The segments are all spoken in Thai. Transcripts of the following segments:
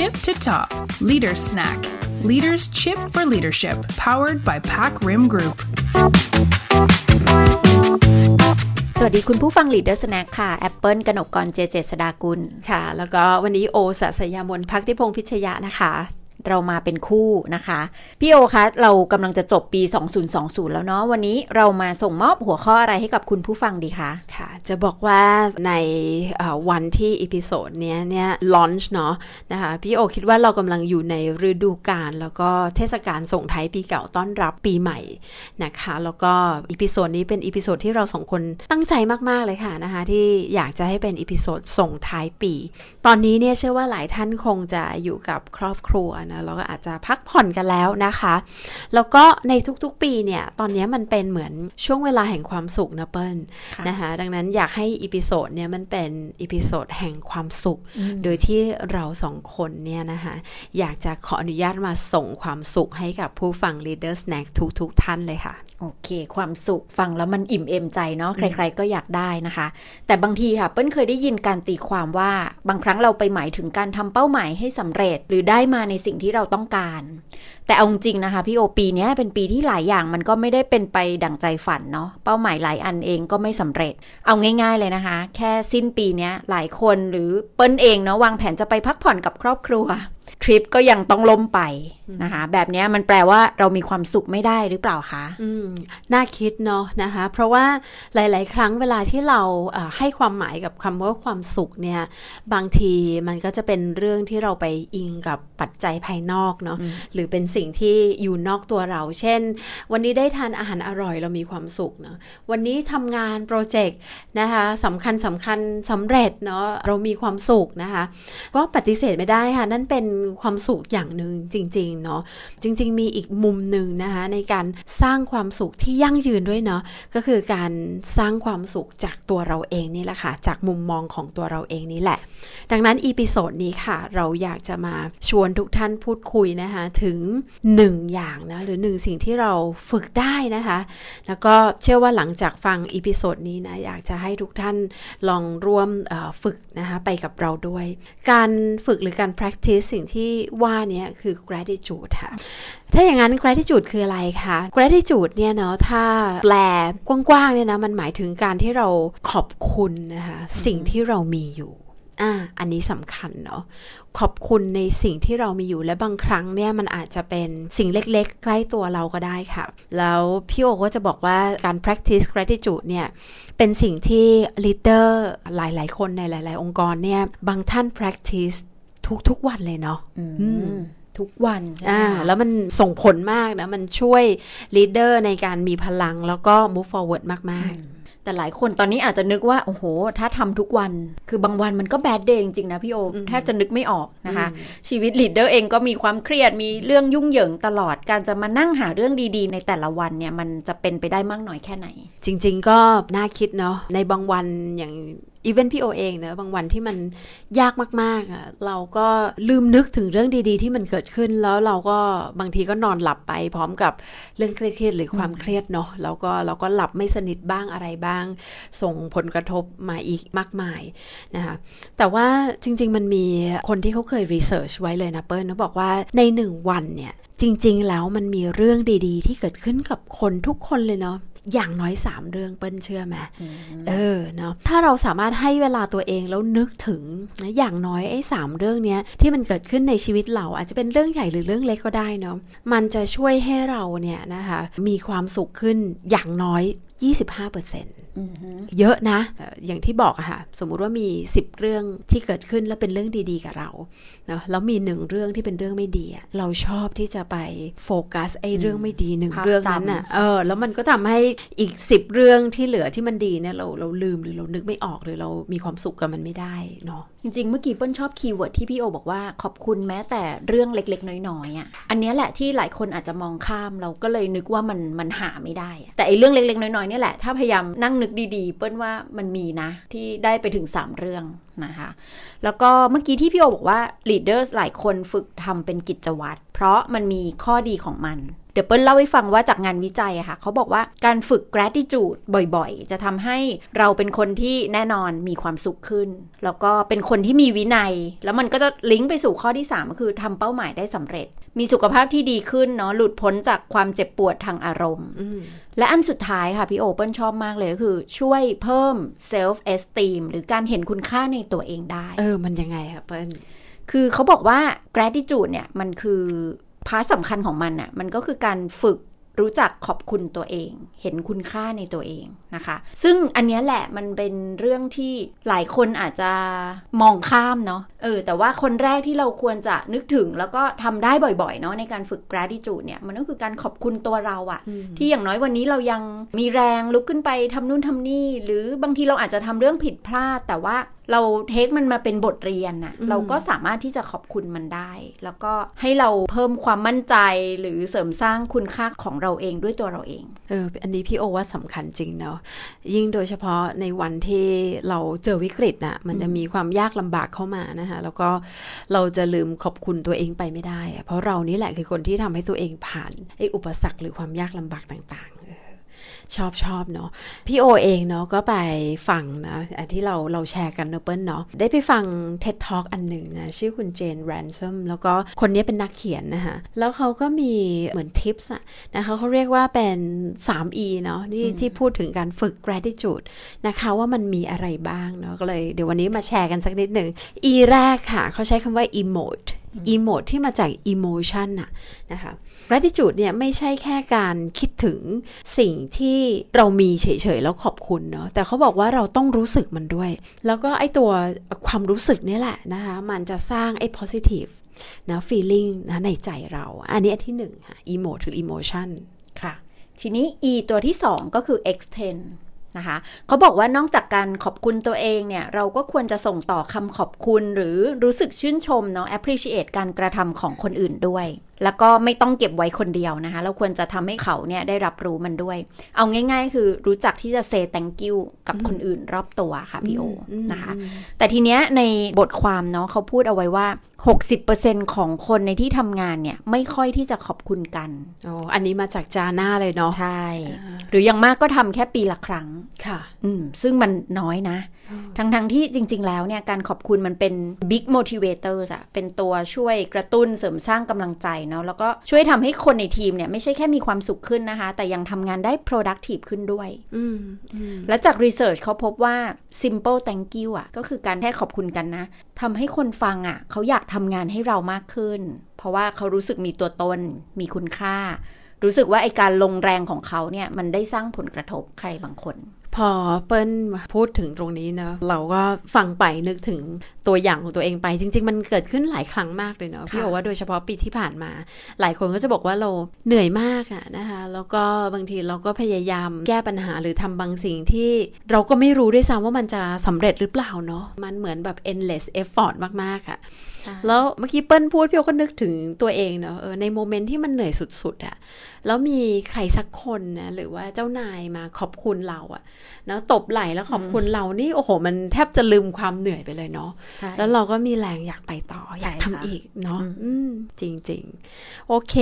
tip to top Leader Snack Leaders Chip for Leadership powered by Pack Rim Group สวัสดีคุณผู้ฟัง Leader Snack ค่ะแอปเปิลกนกกรเจเจษดากุล ค่ะ แล้วก็วันนี้โอสัสยามนพักทิพงศ์พิชยะนะคะ เรามาเป็นคู่นะคะ พี่โอคะเรากำลังจะจบปี 2020 แล้วเนาะวันนี้เรามาส่งมอบหัวข้ออะไรให้กับคุณผู้ฟังดีคะค่ะ จะบอกว่าในวันที่ episode เนี้ยเนี่ย launch เนาะนะคะพี่โอคิดว่าเรากำลังอยู่ในฤดูกาลแล้วก็เทศกาลส่งท้ายปีเก่าต้อนรับปีใหม่นะคะ แล้วก็ episode นี้เป็น episode ที่เราสองคนตั้งใจมากๆเลยค่ะนะคะที่อยากจะให้เป็น episode ส่งท้ายปี ตอนนี้เนี่ยเชื่อว่าหลายท่านคงจะอยู่กับครอบครัวนะแล้วก็อาจจะพักผ่อนกันแล้วนะคะ แล้วก็ในทุกๆปีเนี่ย ตอนนี้มันเป็นเหมือนช่วงเวลาแห่งความสุขนะเปิ้ลค่ะนะคะ ดังนั้นอยากให้ episode เนี่ยมันเป็น episode แห่งความสุข โดยที่เราสองคนเนี่ยนะคะ อยากจะขออนุญาตมาส่งความสุขให้กับผู้ฟัง Leader Snack ทุกๆท่านเลยค่ะ โอเค ความสุขฟังแล้วมันอิ่มเอมใจเนาะใคร ๆ ก็อยากได้นะคะ แต่บางทีค่ะ เปิ้ลเคยได้ยินการตีความว่าบางครั้งเราไปหมายถึงการทำเป้าหมายให้สำเร็จหรือได้มาในสิ่งที่เราต้องการ แต่เอาจริงๆนะคะ พี่โอปีเนี้ยเป็นปีที่หลายอย่างมันก็ไม่ได้เป็นไปดั่งใจฝันเนาะเป้าหมายหลายอันเองก็ไม่สำเร็จ เอาง่าย ๆเลยนะคะ แค่สิ้นปีเนี้ยหลายคนหรือเปิ้ลเองเนาะวางแผนจะไปพักผ่อนกับครอบครัว ทริปก็ยังต้องล่มไปนะคะแบบเนี้ยมันแปลว่าเรามีความสุขไม่ได้หรือเปล่าคะอืมน่าคิดเนาะนะคะ เพราะว่าหลาย ๆ ครั้งเวลาที่เราเอ่อให้ความหมายกับคำว่าความสุขเนี่ยบางทีมันก็จะเป็นเรื่องที่เราไปอิงกับปัจจัยภายนอกเนาะหรือเป็นสิ่งที่อยู่นอกตัวเรา เช่น วันนี้ได้ทานอาหารอร่อยเรามีความสุขเนาะวันนี้ทำงานโปรเจกต์นะคะสำคัญสำคัญสำเร็จเนาะเรามีความสุขนะคะ ก็ปฏิเสธไม่ได้ค่ะนั่นเป็นความสุขอย่างหนึ่งจริงๆเนาะจริง ๆ มีอีกมุมหนึ่งนะคะในการสร้างความสุขที่ยั่งยืนด้วยเนาะก็คือการสร้างความสุขจากตัวเราเองนี่แหละค่ะจากมุมมองของตัวเราเองนี่แหละ ดังนั้น episode นี้ค่ะ เราอยากจะมาชวนทุกท่านพูดคุยนะคะถึงหนึ่งอย่างนะหรือหนึ่งสิ่งที่เราฝึกได้นะคะ แล้วก็เชื่อว่าหลังจากฟัง episode นี้นะอยากจะให้ทุกท่านลองร่วมฝึกนะคะไปกับเราด้วย การฝึกหรือการ practice สิ่งที่ว่าเนี้ยคือ gratitude ค่ะ ถ้าอย่างนั้น gratitude คืออะไรคะ gratitude เนี่ยเนาะถ้าแปลกว้างๆเนี่ยนะมันหมายถึงการที่เราขอบคุณนะคะสิ่งที่เรามีอยู่อ่าอันนี้สำคัญเนาะขอบคุณในสิ่งที่เรามีอยู่และบางครั้งเนี่ยมันอาจจะเป็นสิ่งเล็กๆ ใกล้ตัวเราก็ได้ค่ะ แล้วพี่โอก็จะบอกว่าการ practice gratitude เนี่ยเป็นสิ่งที่ leader หลายๆ คนในหลาย ๆ องค์กรเนี่ยบางท่าน practice ทุกๆวันเลยเนาะอืมทุกวันใช่ไหมอ่าคะแล้วมันส่งผลมากนะ มันช่วยleader ในการมีพลังแล้วก็ move forward มากแต่หลายคนตอนนี้อาจจะนึกว่า โอ้โห ถ้าทำทุกวัน คือบางวันมันก็ bad day จริง ๆ นะพี่โอแทบจะนึกไม่ออกนะคะ ชีวิต leader เองก็มีความเครียดมีเรื่องยุ่งเหยิงตลอดการจะมานั่งหาเรื่องดีๆ ในแต่ละวันเนี่ย มันจะเป็นไปได้มากน้อยแค่ไหนๆจริง ๆ ก็น่าคิดเนาะในบางวันอย่าง อีเวนต์พี่โอเองเนะบางวันที่มันยากมากๆอะเราก็ลืมนึกถึงเรื่องดีๆ ที่มันเกิดขึ้นแล้วเราก็บางทีก็นอนหลับไปพร้อมกับเรื่องเครียดๆหรือความเครียดเนาะแล้วก็เราก็หลับไม่สนิทบ้างอะไรบ้าง ส่งผลกระทบมาอีกมากมายนะคะแต่ว่าจริง ๆ มันมีคนที่เขาเคยรีเสิร์ชไว้เลยนะเปิ้ลเขาบอกว่าในหนึ่งวันเนี่ยจริง ๆ แล้วมันมีเรื่องดีๆ ที่เกิดขึ้นกับคนทุกคนเลยเนาะอย่างน้อย3เรื่องเปิ้ลเชื่อไหมเออเนาะถ้าเราสามารถให้เวลาตัวเองแล้วนึกถึงนะอย่างน้อยไอ้สามเรื่องเนี้ยที่มันเกิดขึ้นในชีวิตเราอาจจะเป็นเรื่องใหญ่หรือเรื่องเล็กก็ได้เนาะมันจะช่วยให้เราเนี่ยนะคะมีความสุขขึ้นอย่างน้อย 25%เยอะนะ เอ่ออย่างที่บอกอะค่ะ สมมุติว่ามี 10 เรื่องที่เกิดขึ้นแล้วเป็นเรื่องดีๆ กับเราเนาะแล้วมีหนึ่งเรื่องที่เป็นเรื่องไม่ดีอะเราชอบที่จะไปโฟกัสไอ้เรื่องไม่ดีหนึ่งภาพเรื่องนั้นจำน่ะเออ แล้วมันก็ทำให้อีก 10 เรื่องที่เหลือที่มันดีเนี่ยเราเราลืมหรือเรานึกไม่ออกหรือเรามีความสุขกับมันไม่ได้เนาะจริงๆ เมื่อกี้เปิ้ลชอบ keyword ที่พี่โอบอกว่าขอบคุณแม้แต่เรื่องเล็กๆ น้อยๆอะ อันนี้แหละที่หลายคนอาจจะมองข้ามเราก็เลยนึกว่ามันมันหาไม่ได้ แต่ไอ้เรื่องเล็กๆ น้อยๆเนี่ยแหละถ้าพยายามนั่งนึกดีๆ เปิ้ลว่ามันมีนะ ที่ได้ไปถึง 3 เรื่องนะคะ แล้วก็เมื่อกี้ที่พี่โอบอกว่า leaders หลายคนฝึกทำเป็นกิจวัตรเพราะมันมีข้อดีของมัน เดี๋ยวเปิ้ลเล่าให้ฟังว่าจากงานวิจัยอะค่ะ เขาบอกว่าการฝึก gratitude บ่อยๆ จะทำให้เราเป็นคนที่แน่นอนมีความสุขขึ้น แล้วก็เป็นคนที่มีวินัย แล้วมันก็จะลิงก์ไปสู่ข้อที่ 3 ก็คือทำเป้าหมายได้สำเร็จ มีสุขภาพที่ดีขึ้นเนาะหลุดพ้นจากความเจ็บปวดทางอารมณ์ และอันสุดท้ายค่ะ พี่โอเปิ้ลชอบมากเลยก็คือ ช่วยเพิ่ม self esteem หรือการเห็นคุณค่าในตัวเองได้ เออมันยังไงอะเปิ้ลคือเขาบอกว่า gratitude เนี่ยมันคือ พาร์ทสำคัญของมันน่ะมันก็คือการฝึกรู้จักขอบคุณตัวเอง เห็นคุณค่าในตัวเองนะคะ ซึ่งอันเนี้ยแหละมันเป็นเรื่องที่หลายคนอาจจะมองข้ามเนาะ เออ แต่ว่าคนแรกที่เราควรจะนึกถึงแล้วก็ทำได้บ่อยๆ เนาะในการฝึก gratitude เนี่ย มันก็คือการขอบคุณตัวเราอะที่อย่างน้อยวันนี้เรายังมีแรงลุกขึ้นไปทำนู่นทำนี่ หรือบางทีเราอาจจะทำเรื่องผิดพลาด แต่ว่า เราเทคมันมาเป็นบทเรียนน่ะเราก็สามารถที่จะขอบคุณมันได้ แล้วก็ให้เราเพิ่มความมั่นใจหรือเสริมสร้างคุณค่าของเราเองด้วยตัวเราเองเอออันนี้พี่โอว่าสำคัญจริงเนาะยิ่งโดยเฉพาะในวันที่เราเจอวิกฤตน่ะมันจะมีความยากลำบากเข้ามานะคะแล้วก็เราจะลืมขอบคุณตัวเองไปไม่ได้อะเพราะเรานี่แหละคือคนที่ทำให้ตัวเองผ่านไอ้อุปสรรคหรือความยากลำบากต่าง ๆ ชอบชอบเนาะพี่โอเองเนาะก็ไปฟังนะอันที่เราเราแชร์กันเนอะเปิ้ลเนาะได้ไปฟัง TED Talk อันหนึ่งนะชื่อคุณเจนแรนซัมแล้วก็คนนี้เป็นนักเขียนนะคะแล้วเขาก็มีเหมือนทิปส์อะนะคะเขาเรียกว่าเป็น 3E เนาะที่ที่พูดถึงการฝึก gratitude นะคะว่ามันมีอะไรบ้างเนาะก็เลยเดี๋ยววันนี้มาแชร์กันสักนิดหนึ่ง E แรกค่ะ เขาใช้คำว่า emote emote ที่มาจาก emotion น่ะนะคะ gratitude เนี่ยไม่ใช่แค่การคิดถึงสิ่งที่เรามีเฉยๆแล้วขอบคุณเนาะแต่เขาบอกว่าเราต้องรู้สึกมันด้วย แล้วก็ไอตัวความรู้สึกนี่แหละนะคะมันจะสร้างไอ้ positive นะ feeling นะในใจเรา อันนี้ที่หนึ่งค่ะ emote หรือ emotion ค่ะ ทีนี้ e ตัวที่2ก็คือ extend นะคะเขาบอกว่านอกจากการขอบคุณตัวเองเนี่ย เราก็ควรจะส่งต่อคำขอบคุณหรือรู้สึกชื่นชมเนาะ appreciate การกระทำของคนอื่นด้วย แล้วก็ไม่ต้องเก็บไว้คนเดียวนะคะ เราควรจะทำให้เขาเนี่ยได้รับรู้มันด้วย เอาง่าย ๆ คือรู้จักที่จะ say thank you กับคนอื่นรอบตัวค่ะพี่โอนะคะ แต่ทีเนี้ยในบทความเนาะเขาพูดเอาไว้ว่า 60%ของคนในที่ทำงานเนี่ย ไม่ค่อยที่จะขอบคุณกันอ๋ออันนี้มาจากจาน่าเลยเนาะใช่ หรืออย่างมากก็ทำแค่ปีละครั้งค่ะ อืมซึ่งมันน้อยนะ ทั้งทั้งๆที่จริง ๆ แล้วเนี่ย การขอบคุณมันเป็น big motivator อะเป็นตัวช่วยกระตุ้นเสริมสร้างกำลังใจเนาะแล้วก็ช่วยทำให้คนในทีมเนี่ยไม่ใช่แค่มีความสุขขึ้นนะคะ แต่ยังทำงานได้ productive ขึ้นด้วยอืมและจาก research เขาพบว่า simple thank you อะ ก็คือการแค่ขอบคุณกันนะทำให้คนฟังอะ เขาอยากทำงานให้เรามากขึ้น เพราะว่าเขารู้สึกมีตัวตน มีคุณค่า รู้สึกว่าไอการลงแรงของเขาเนี่ย มันได้สร้างผลกระทบใครบางคนพอเปิ้ลพูดถึงตรงนี้เนอะเราก็ฟังไปนึกถึง ตัวอย่างของตัวเองไป จริง ๆ มันเกิดขึ้นหลายครั้งมากเลยเนาะพี่บอกว่าโดยเฉพาะปีที่ผ่านมา หลายคนก็จะบอกว่าเราเหนื่อยมากอะนะคะแล้วก็บางทีเราก็พยายามแก้ปัญหาหรือทำบางสิ่งที่เราก็ไม่รู้ด้วยซ้ำว่ามันจะสำเร็จหรือเปล่าเนาะมันเหมือนแบบ endless effort มากๆอะใช่แล้วเมื่อกี้เปิ้ลพูดพี่โอก็นึกถึงตัวเองเนาะเออในโมเมนต์ที่มันเหนื่อยสุดๆอะแล้วมีใครสักคนนะหรือว่าเจ้านายมาขอบคุณเราอะแล้วตบไหล่แล้วขอบคุณเรานี่โอ้โห มันแทบจะลืมความเหนื่อยไปเลยเนาะใช่แล้วเราก็มีแรงอยากไปต่ออยากใช่ค่ะทำอีกเนาะอืมจริง ๆ โอเค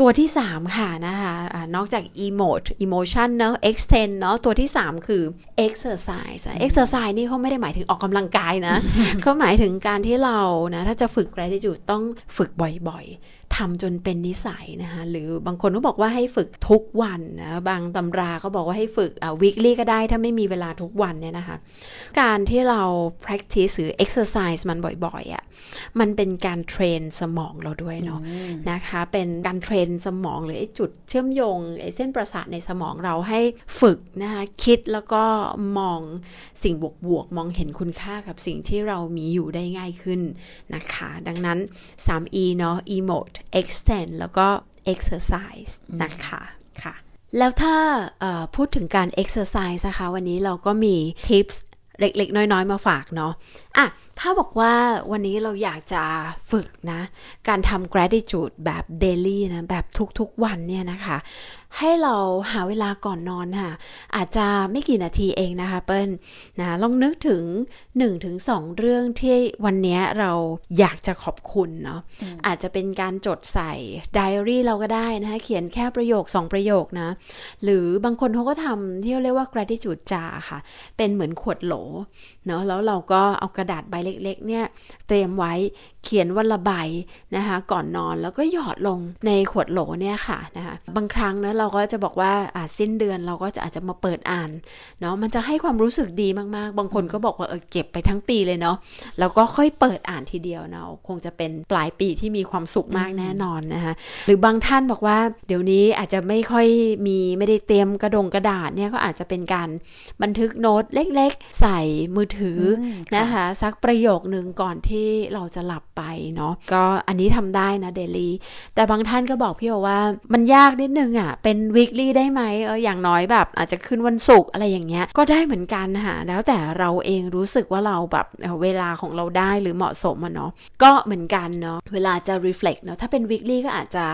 ตัวที่ 3 ค่ะนะคะอ่านอกจาก emote emotion เนาะ extend เนาะตัวที่ 3 คือ exercise อะ exercise นี่เขาไม่ได้หมายถึงออกกำลังกายนะเขาหมายถึงการที่เรานะถ้าจะฝึก gratitude ต้องฝึกบ่อยๆ ทำจนเป็นนิสัยนะคะหรือบางคนก็บอกว่าให้ฝึกทุกวันนะบางตำราก็บอกว่าให้ฝึกอ่า weekly ก็ได้ถ้าไม่มีเวลาทุกวันเนี่ยนะคะ การที่เรา practice หรือ exercise มันบ่อยๆอะ่ะ มันเป็นการเทรนสมองเราด้วยเนาะนะคะ เป็นการเทรนสมองหรือไอ้จุดเชื่อมโยงไอ้เส้นประสาทในสมองเราให้ฝึกนะคะคิดแล้วก็มองสิ่งบวกๆมองเห็นคุณค่ากับสิ่งที่เรามีอยู่ได้ง่ายขึ้นนะคะ ดังนั้น 3E เนาะ emote extend แล้วก็ exercise นะคะค่ะแล้วถ้าเอ่อพูดถึงการ exercise นะคะ วันนี้เราก็มี tips เล็กๆ น้อย ๆ มาฝากเนาะอะถ้าบอกว่าวันนี้เราอยากจะฝึกนะ การทำ gratitude แบบ daily นะ แบบทุกๆ วันเนี่ยนะคะ ให้เราหาเวลาก่อนนอนค่ะ อาจจะไม่กี่นาทีเองนะคะเปิ้ลนะลองนึกถึง 1-2 เรื่องที่วันนี้เราอยากจะขอบคุณเนาะอาจจะเป็นการจดใส่ไดอารี่เราก็ได้นะคะ เขียนแค่ประโยค 2 ประโยคนะ หรือบางคนเขาก็ทำที่เรียกว่า gratitude jar ค่ะ เป็นเหมือนขวดโหลเนาะแล้วเราก็เอากระดาษใบเล็กๆเนี่ยเตรียมไว้เขียนวันละใบนะคะก่อนนอนแล้วก็หยอดลงในขวดโหลเนี่ยค่ะนะคะบางครั้งนะเราก็จะบอกว่าอาสิ้นเดือนเราก็จะอาจจะมาเปิดอ่านเนาะมันจะให้ความรู้สึกดีมากๆ บางคนก็บอกว่าเออเก็บไปทั้งปีเลยเนาะแล้วก็ค่อยเปิดอ่านทีเดียวเนาะคงจะเป็นปลายปีที่มีความสุขมากแน่นอนนะคะหรือบางท่านบอกว่าเดี๋ยวนี้อาจจะไม่ค่อยมีไม่ได้เตรียมกระดงกระดาษเนี่ยก็อาจจะเป็นการบันทึกโน้ตเล็กๆ ใส่มือถือนะคะสักประโยคหนึ่งก่อนที่เราจะหลับไปเนาะก็อันนี้ทำได้นะเดลี่แต่บางท่านก็บอกพี่โอว่ามันยากนิดนึงอะ เป็นวีคลี่ได้ไหมเอออย่างน้อยแบบ อาจจะขึ้นวันศุกร์อะไรอย่างเงี้ยก็ได้เหมือนกันค่ะแล้วแต่เราเองรู้สึกว่าเราแบบเวลาของเราได้หรือเหมาะสมอะเนาะก็เหมือนกันเนาะเวลาจะ reflect เนาะถ้าเป็นวีคลี่ก็อาจจะ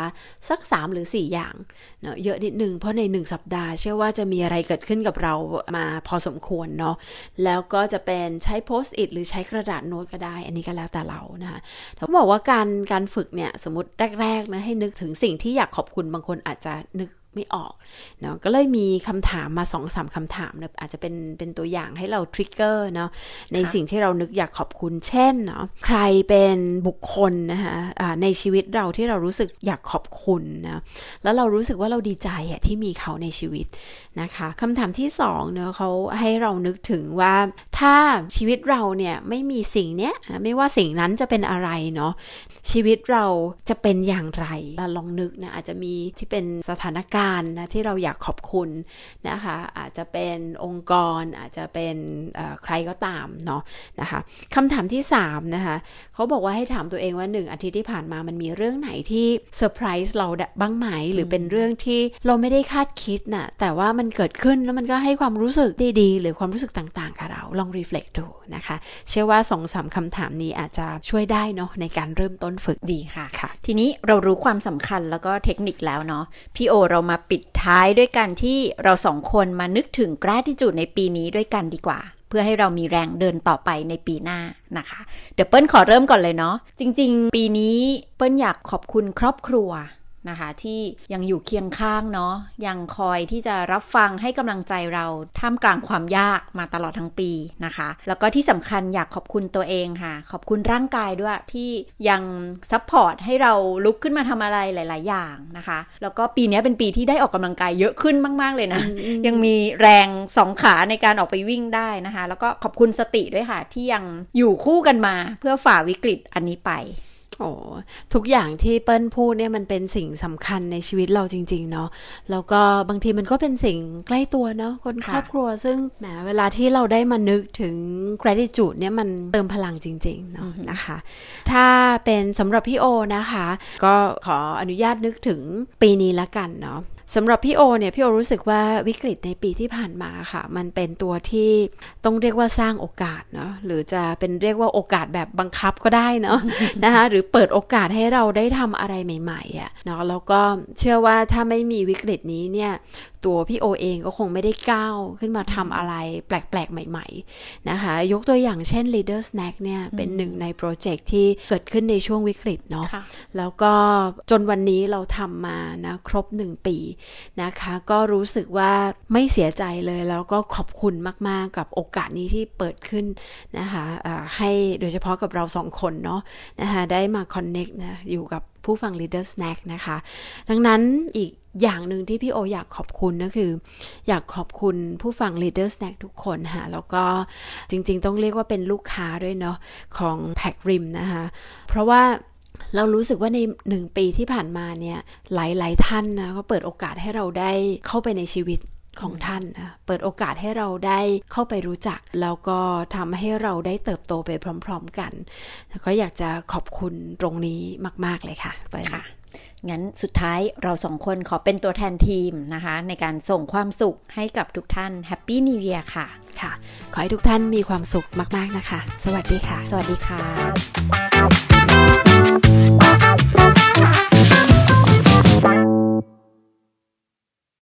สัก 3 หรือ 4 อย่างเนาะเยอะนิดนึงเพราะใน 1 สัปดาห์ เชื่อว่าจะมีอะไรเกิดขึ้นกับเรามาพอสมควรเนาะแล้วก็จะเป็นใช้โพสต์อิทหรือใช้กระดาษโน้ตก็ได้ อันนี้ก็แล้วแต่เรานะคะเขาบอกว่าการการฝึกเนี่ยสมมติแรกๆนะให้นึกถึงสิ่งที่อยากขอบคุณบางคนอาจจะนึกไม่ออกเนาะก็เลยมีคำถามมาสองสามคำถามเนะอาจจะเป็นเป็นตัวอย่างให้เราทริกเกอร์เนาะในสิ่งที่เรานึกอยากขอบคุณ เช่นเนาะใครเป็นบุคคลนะคะะในชีวิตเราที่เรารู้สึกอยากขอบคุณนะแล้วเรารู้สึกว่าเราดีใจอะที่มีเขาในชีวิตนะคะคำถามที่สองเนาะเขาให้เรานึกถึงว่า ถ้าชีวิตเราเนี่ยไม่มีสิ่งเนี้ยไม่ว่าสิ่งนั้นจะเป็นอะไรเนาะชีวิตเราจะเป็นอย่างไรลองนึกนะอาจจะมีที่เป็นสถานการณ์นะที่เราอยากขอบคุณนะคะอาจจะเป็นองค์กรอาจจะเป็นใครก็ตามเนาะนะคะคำถามที่3นะคะเขาบอกว่าให้ถามตัวเองว่า 1 อาทิตย์ที่ผ่านมามันมีเรื่องไหนที่เซอร์ไพรส์เราบ้างไหมหรือเป็นเรื่องที่เราไม่ได้คาดคิดนะคะแต่ว่ามันเกิดขึ้นแล้วมันก็ให้ความรู้สึกดีๆ หรือความรู้สึกต่างๆกับเราลอง reflect ดูนะคะ เชื่อว่าสองสามคำถามนี้อาจจะช่วยได้เนาะในการเริ่มต้นฝึกดีค่ะค่ะ ทีนี้เรารู้ความสำคัญแล้วก็เทคนิคแล้วเนาะพี่โอเรามาปิดท้ายด้วยกันที่เราสองคนมานึกถึง gratitude ในปีนี้ด้วยกันดีกว่าเพื่อให้เรามีแรงเดินต่อไปในปีหน้านะคะ เดี๋ยวเปิ้ลขอเริ่มก่อนเลยเนาะจริง ๆ ปีนี้เปิ้ลอยากขอบคุณครอบครัว นะคะ ที่ยังอยู่เคียงข้างเนาะยังคอยที่จะรับฟังให้กำลังใจเราท่ามกลางความยากมาตลอดทั้งปีนะคะ แล้วก็ที่สำคัญอยากขอบคุณตัวเองค่ะ ขอบคุณร่างกายด้วยที่ยัง support ให้เราลุกขึ้นมาทำอะไรหลาย ๆ อย่างนะคะ แล้วก็ปีนี้เป็นปีที่ได้ออกกำลังกายเยอะขึ้นมาก ๆ เลยนะ ยังมีแรงสองขาในการออกไปวิ่งได้นะคะ แล้วก็ขอบคุณสติด้วยค่ะที่ยังอยู่คู่กันมาเพื่อฝ่าวิกฤตอันนี้ไป โอ้ทุกอย่างที่เปิ้ลพูดเนี่ยมันเป็นสิ่งสำคัญในชีวิตเราจริง ๆ เนาะแล้วก็บางทีมันก็เป็นสิ่งใกล้ตัวเนาะคนครอบครัว ซึ่งแหมเวลาที่เราได้มานึกถึง gratitude เนี่ยมันเติมพลังจริง ๆ เนาะนะคะ ถ้าเป็นสำหรับพี่โอนะคะ ก็ขออนุญาตนึกถึงปีนี้ละกันเนาะ สำหรับพี่โอเนี่ยพี่โอรู้สึกว่าวิกฤตในปีที่ผ่านมาค่ะ มันเป็นตัวที่ต้องเรียกว่าสร้างโอกาสเนาะหรือจะเป็นเรียกว่าโอกาสแบบบังคับก็ได้เนาะนะคะหรือเปิดโอกาสให้เราได้ทำอะไรใหม่ๆอะ่ะเนาะแล้วก็เชื่อว่าถ้าไม่มีวิกฤตนี้เนี่ยตัวพี่โอเองก็คงไม่ได้ก้าวขึ้นมาทำอะไรแปลกๆ ใหม่ ๆ นะคะ ยกตัวอย่างเช่น Leader Snack เนี่ยเป็นหนึ่งในโปรเจกต์ที่เกิดขึ้นในช่วงวิกฤตเนาะแล้วก็จนวันนี้เราทำมานะครบหนึ่งปีนะคะ ก็รู้สึกว่าไม่เสียใจเลยแล้วก็ขอบคุณมาก ๆ กับโอกาสนี้ที่เปิดขึ้นนะคะให้โดยเฉพาะกับเราสองคนเนาะนะคะได้มาคอนเน็กนะอยู่กับผู้ฟัง Leader Snack นะคะ ดังนั้นอีกอย่างหนึ่งที่พี่โออยากขอบคุณก็คือ อยากขอบคุณผู้ฟัง Leader Snack ทุกคนค่ะแล้วก็จริงๆ ต้องเรียกว่าเป็นลูกค้าด้วยเนาะของแพ็กริมนะคะเพราะว่าเรารู้สึกว่าในหนึ่งปีที่ผ่านมาเนี่ยหลายๆท่านนะก็เปิดโอกาสให้เราได้เข้าไปในชีวิตของท่านนะเปิดโอกาสให้เราได้เข้าไปรู้จัก แล้วก็ทำให้เราได้เติบโตไปพร้อม ๆกันก็อยากจะขอบคุณตรงนี้มาก ๆเลยค่ะไปค่ะ งั้นสุดท้ายเราสองคนขอเป็นตัวแทนทีมนะคะ ในการส่งความสุขให้กับทุกท่านแฮปปี้นิวเยียค่ะ ค่ะ ขอให้ทุกท่านมีความสุขมาก ๆ นะคะ สวัสดีค่ะ สวัสดีค่ะ